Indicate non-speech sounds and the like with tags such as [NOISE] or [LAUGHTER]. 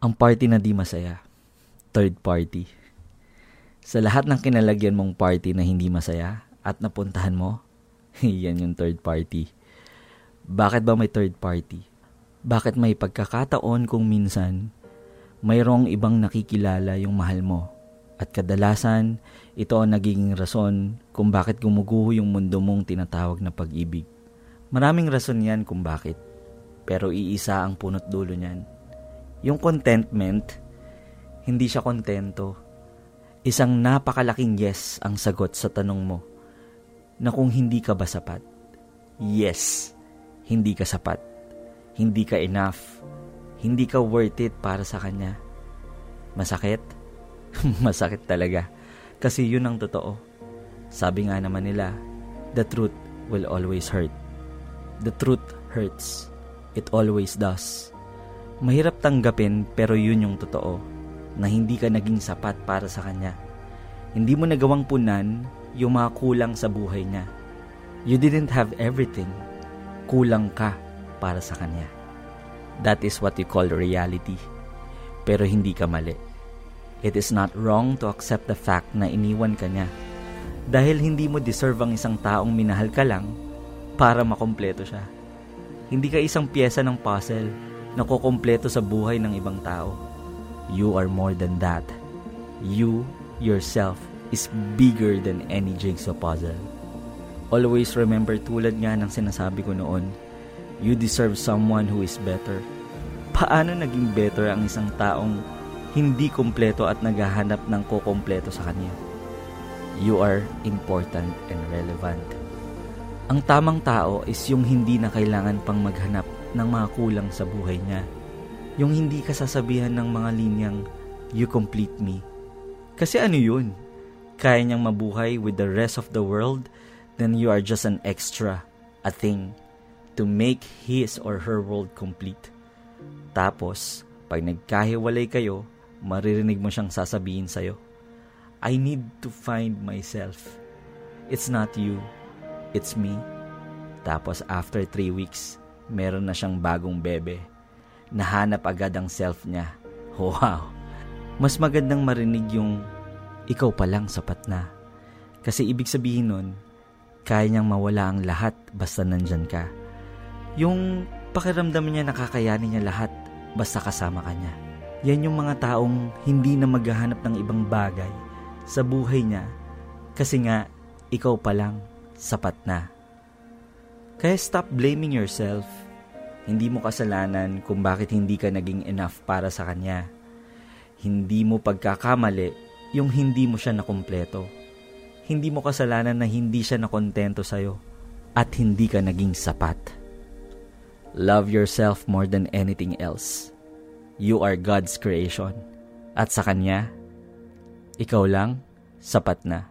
Ang party na di masaya. Third party. Sa lahat ng kinalagyan mong party na hindi masaya at napuntahan mo, [LAUGHS] yan yung third party. Bakit ba may third party? Bakit may pagkakataon kung minsan mayroong ibang nakikilala yung mahal mo at kadalasan ito ang nagiging rason kung bakit gumuguho yung mundo mong tinatawag na pag-ibig. Maraming rason yan kung bakit, pero iisa ang punot dulo niyan yung contentment, hindi siya kontento. Isang napakalaking yes ang sagot sa tanong mo na kung hindi ka ba sapat. Yes, hindi ka sapat. Hindi ka enough. Hindi ka worth it para sa kanya. Masakit? [LAUGHS] Masakit talaga. Kasi yun ang totoo. Sabi nga naman nila, the truth will always hurt. The truth hurts. It always does. Mahirap tanggapin pero yun yung totoo na hindi ka naging sapat para sa kanya. Hindi mo nagawang punan yung mga kulang sa buhay niya. You didn't have everything. Kulang ka para sa kanya. That is what you call reality. Pero hindi ka mali. It is not wrong to accept the fact na iniwan ka niya. Dahil hindi mo deserve ang isang taong minahal ka lang para makompleto siya. Hindi ka isang pyesa ng puzzle na kukumpleto sa buhay ng ibang tao. You are more than that. You, yourself, is bigger than any jigsaw puzzle. Always remember tulad nga ng sinasabi ko noon, you deserve someone who is better. Paano naging better ang isang taong hindi kumpleto at naghahanap ng kukumpleto sa kanya? You are important and relevant. Ang tamang tao is yung hindi na kailangan pang maghanap ng mga kulang sa buhay niya. Yung hindi ka sasabihan ng mga linyang, you complete me. Kasi ano yun? Kaya niyang mabuhay with the rest of the world, then you are just an extra, a thing, to make his or her world complete. Tapos, pag nagkahiwalay kayo, maririnig mo siyang sasabihin sa'yo, I need to find myself. It's not you, it's me. Tapos after three weeks, meron na siyang bagong bebe. Nahanap agad ang self niya. [LAUGHS] Wow! Mas magandang marinig yung ikaw pa lang sapat na. Kasi ibig sabihin nun, kaya niyang mawala ang lahat basta nandyan ka. Yung pakiramdam niya nakakayanin niya lahat basta kasama ka niya. Yan yung mga taong hindi na maghahanap ng ibang bagay sa buhay niya kasi nga ikaw pa lang sapat na. Kaya stop blaming yourself. Hindi mo kasalanan kung bakit hindi ka naging enough para sa kanya. Hindi mo pagkakamali yung hindi mo siya nakumpleto. Hindi mo kasalanan na hindi siya nakontento sa'yo at hindi ka naging sapat. Love yourself more than anything else. You are God's creation. At sa Kanya, ikaw lang sapat na.